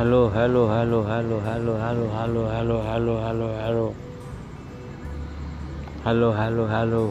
Halo, halo, halo, halo, halo, halo, halo, halo, halo, halo, halo. Halo, halo, halo.